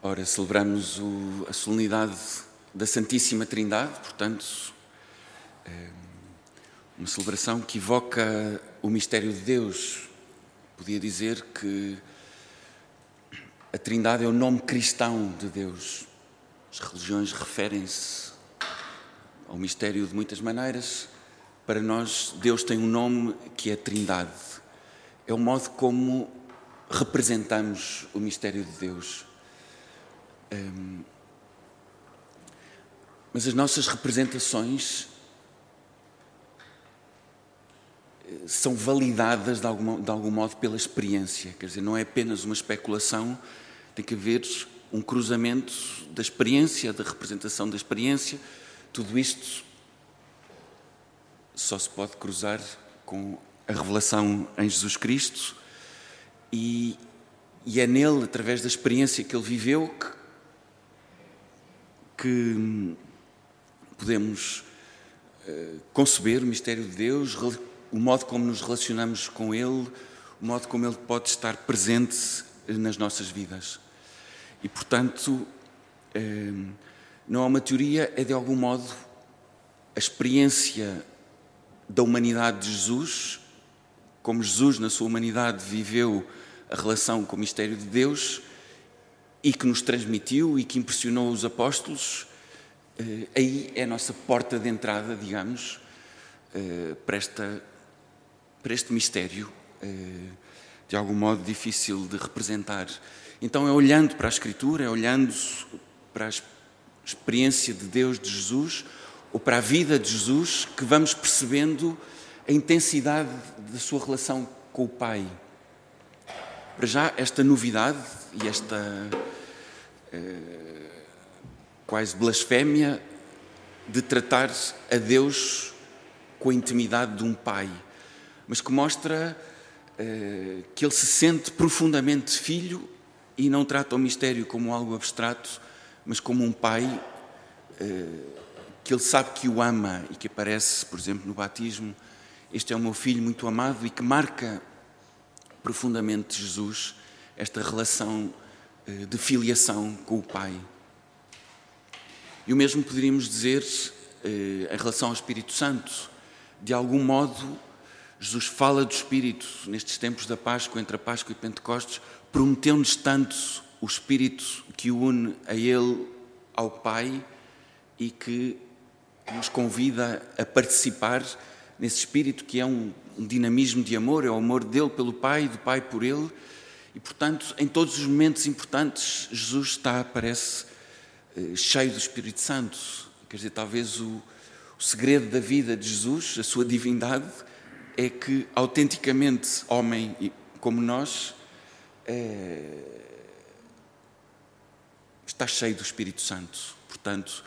Ora, celebramos o, a solenidade da Santíssima Trindade, portanto, é uma celebração que evoca o mistério de Deus. Podia dizer que a Trindade é o nome cristão de Deus. As religiões referem-se ao mistério de muitas maneiras. Para nós, Deus tem um nome que é Trindade. É o modo como representamos o mistério de Deus. Um, mas as nossas representações eh, são validadas de algum, de algum modo pela experiência. Quer dizer, não é apenas uma especulação, tem que haver um cruzamento da experiência, da representação da experiência. Tudo isto só se pode cruzar com a revelação em Jesus Cristo e, e é nele, através da experiência que ele viveu, que que podemos uh, conceber o mistério de Deus, o modo como nos relacionamos com Ele, o modo como Ele pode estar presente eh, nas nossas vidas. E, portanto, uh, não é uma teoria, é de algum modo a experiência da humanidade de Jesus, como Jesus, na sua humanidade, viveu a relação com o mistério de Deus e que nos transmitiu e que impressionou os apóstolos, eh, aí é a nossa porta de entrada, digamos, eh, para, esta, para este mistério, eh, de algum modo difícil de representar. Então é olhando para a Escritura, é olhando para a experiência de Deus, de Jesus, ou para a vida de Jesus, que vamos percebendo a intensidade da sua relação com o Pai. Para já, esta novidade e esta eh, quase blasfémia de tratar a Deus com a intimidade de um pai, mas que mostra eh, que ele se sente profundamente filho e não trata o mistério como algo abstrato, mas como um pai eh, que ele sabe que o ama e que aparece, por exemplo, no batismo. Este é o meu filho muito amado e que marca profundamente Jesus esta relação eh, de filiação com o Pai. E o mesmo poderíamos dizer eh, em relação ao Espírito Santo. De algum modo, Jesus fala do Espírito nestes tempos da Páscoa, entre a Páscoa e Pentecostes, prometeu-nos tanto o Espírito que o une a Ele, ao Pai, e que nos convida a participar nesse Espírito que é um, um dinamismo de amor, é o amor dele pelo Pai, do Pai por Ele, e portanto, em todos os momentos importantes, Jesus está, parece, eh, cheio do Espírito Santo. Quer dizer, talvez o, o segredo da vida de Jesus, a sua divindade, é que, autenticamente homem como nós, é, está cheio do Espírito Santo. Portanto,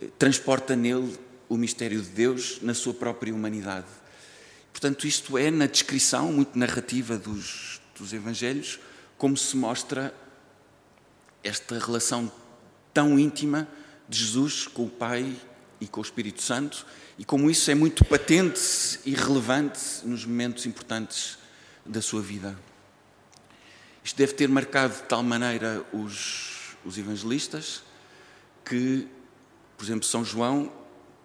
eh, transporta nele o mistério de Deus na sua própria humanidade. Portanto, isto é na descrição muito narrativa dos, dos Evangelhos, como se mostra esta relação tão íntima de Jesus com o Pai e com o Espírito Santo, e como isso é muito patente e relevante nos momentos importantes da sua vida. Isto deve ter marcado de tal maneira os, os evangelistas que, por exemplo, São João,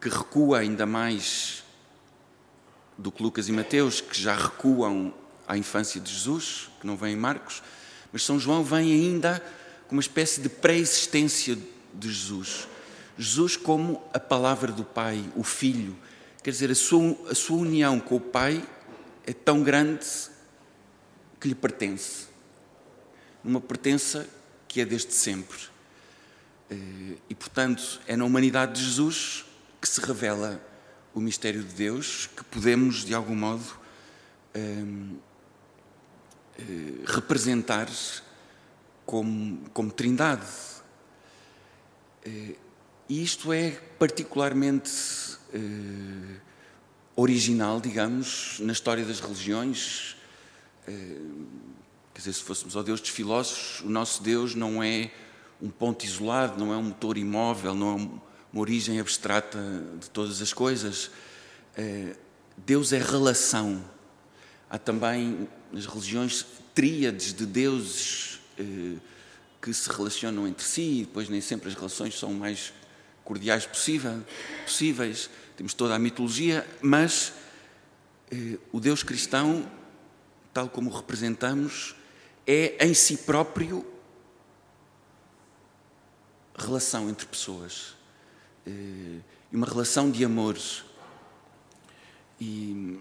que recua ainda mais do que Lucas e Mateus, que já recuam à infância de Jesus, que não vem em Marcos, mas São João vem ainda com uma espécie de pré-existência de Jesus. Jesus como a palavra do Pai, o Filho. Quer dizer, a sua, a sua união com o Pai é tão grande que lhe pertence. Uma pertença que é desde sempre. Eh, e, portanto, é na humanidade de Jesus que se revela o mistério de Deus, que podemos, de algum modo, ehm, eh, representar como, como trindade. Eh, e isto é particularmente eh, original, digamos, na história das religiões. Quer dizer, se fôssemos ao Deus dos filósofos, o nosso Deus não é um ponto isolado, não é um motor imóvel, não é uma origem abstrata de todas as coisas. Deus é relação. Há também nas religiões tríades de deuses eh, que se relacionam entre si e depois nem sempre as relações são mais cordiais possível, possíveis. Temos toda a mitologia, mas eh, o Deus cristão, tal como o representamos, é em si próprio relação entre pessoas. Eh, uma relação de amor. E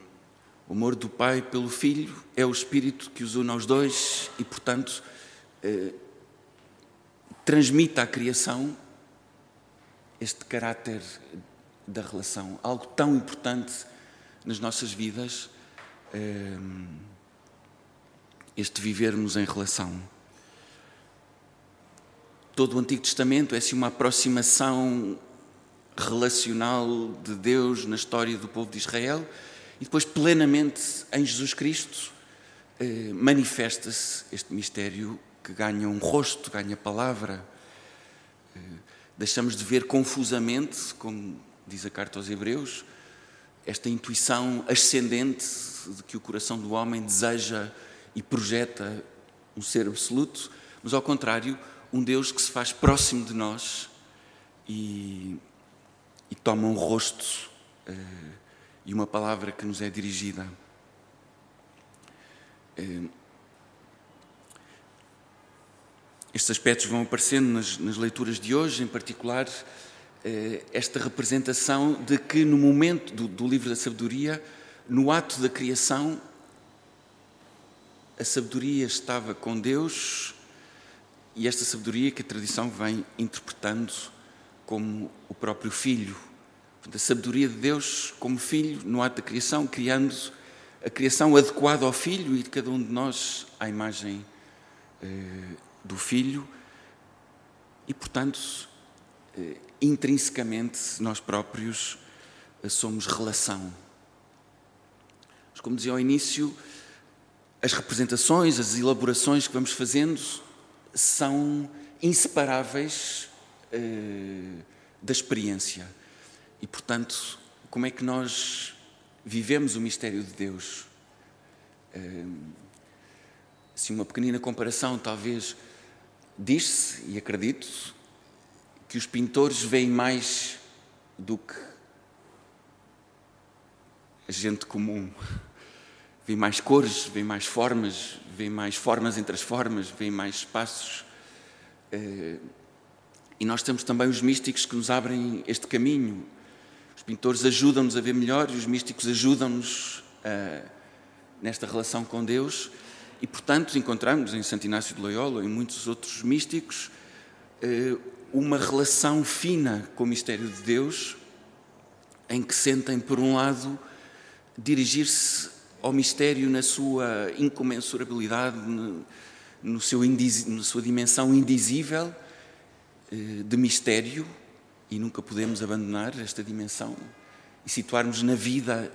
o amor do Pai pelo Filho é o Espírito que os une aos dois e, portanto, eh, transmite à criação este caráter da relação, algo tão importante nas nossas vidas, eh, este vivermos em relação. Todo o Antigo Testamento é assim uma aproximação relacional de Deus na história do povo de Israel e depois plenamente em Jesus Cristo eh, manifesta-se este mistério que ganha um rosto, ganha palavra. Eh, deixamos de ver confusamente, como diz a carta aos Hebreus, esta intuição ascendente de que o coração do homem deseja e projeta um ser absoluto, mas ao contrário, um Deus que se faz próximo de nós e, e toma um rosto uh, e uma palavra que nos é dirigida. Uh, estes aspectos vão aparecendo nas, nas, leituras de hoje, em particular uh, esta representação de que no momento do, do livro da sabedoria, no ato da criação, a sabedoria estava com Deus e esta sabedoria que a tradição vem interpretando como o próprio Filho. A sabedoria de Deus como Filho no ato da criação, criando a criação adequada ao Filho e de cada um de nós à imagem eh, do Filho. E, portanto, eh, intrinsecamente, nós próprios eh, somos relação. Mas, como dizia ao início, as representações, as elaborações que vamos fazendo são inseparáveis da experiência. E, portanto, como é que nós vivemos o mistério de Deus? Uh, assim, uma pequenina comparação, talvez, diz-se, e acredito, que os pintores veem mais do que a gente comum vê mais cores, vê mais formas, vê mais formas entre as formas, vê mais espaços. Eh, e nós temos também os místicos que nos abrem este caminho. Os pintores ajudam-nos a ver melhor e os místicos ajudam-nos eh, nesta relação com Deus. E, portanto, encontramos em Santo Inácio de Loyola e muitos outros místicos eh, uma relação fina com o mistério de Deus, em que sentem, por um lado, dirigir-se ao mistério na sua incomensurabilidade, no, no seu na sua dimensão indizível de mistério, e nunca podemos abandonar esta dimensão e situarmos na vida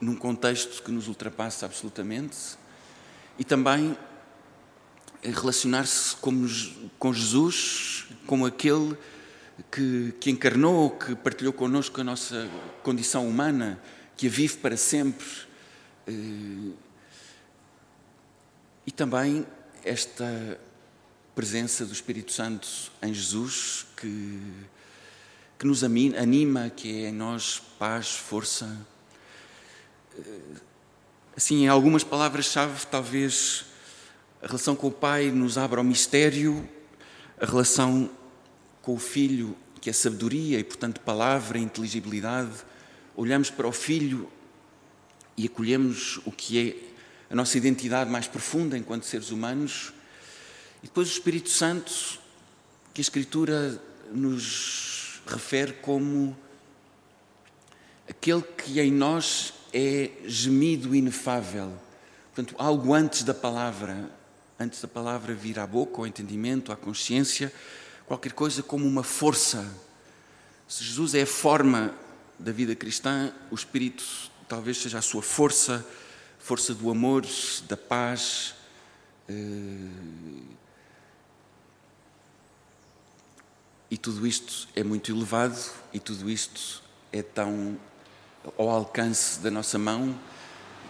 num contexto que nos ultrapassa absolutamente, e também relacionar-se com Jesus, como aquele que, que encarnou, que partilhou connosco a nossa condição humana, que a vive para sempre eh, e também esta presença do Espírito Santo em Jesus que, que nos anima, que é em nós paz, força. Eh, assim, em algumas palavras-chave, talvez a relação com o Pai nos abra ao mistério, a relação com o Filho, que é sabedoria e, portanto, palavra, inteligibilidade. Olhamos para o Filho e acolhemos o que é a nossa identidade mais profunda enquanto seres humanos. E depois o Espírito Santo, que a Escritura nos refere como aquele que em nós é gemido inefável. Portanto, algo antes da palavra, antes da palavra vir à boca, ao entendimento, à consciência, qualquer coisa como uma força. Se Jesus é a forma da vida cristã, o Espírito talvez seja a sua força, força do amor, da paz. Eh, e tudo isto é muito elevado e tudo isto é tão ao alcance da nossa mão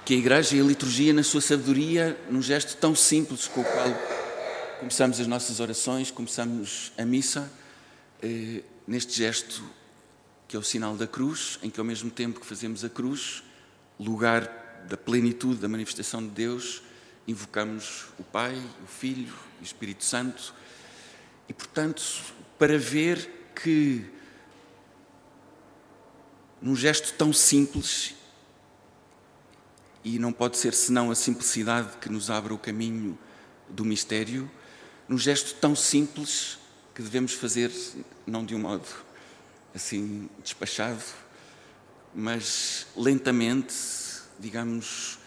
que a Igreja e a liturgia, na sua sabedoria, num gesto tão simples com o qual começamos as nossas orações, começamos a missa eh, neste gesto que é o sinal da cruz, em que ao mesmo tempo que fazemos a cruz, lugar da plenitude da manifestação de Deus, invocamos o Pai, o Filho e o Espírito Santo. E portanto, para ver que num gesto tão simples e não pode ser senão a simplicidade que nos abre o caminho do mistério, num gesto tão simples que devemos fazer não de um modo assim despachado, mas lentamente, digamos,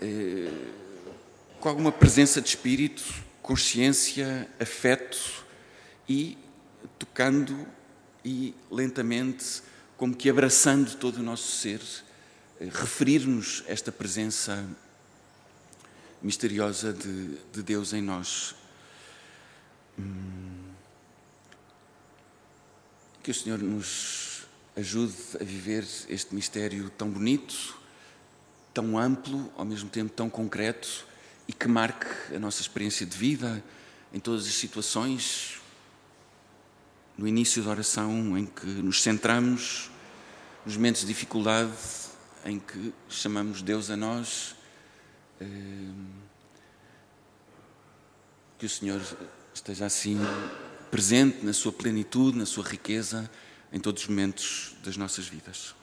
eh, com alguma presença de espírito, consciência, afeto e tocando e lentamente, como que abraçando todo o nosso ser, referir-nos esta presença misteriosa de, de, Deus em nós. Hum. Que o Senhor nos ajude a viver este mistério tão bonito, tão amplo, ao mesmo tempo tão concreto e que marque a nossa experiência de vida em todas as situações. No início da oração, em que nos centramos, nos momentos de dificuldade, em que chamamos Deus a nós, ehm, que o Senhor esteja assim presente na sua plenitude, na sua riqueza, em todos os momentos das nossas vidas.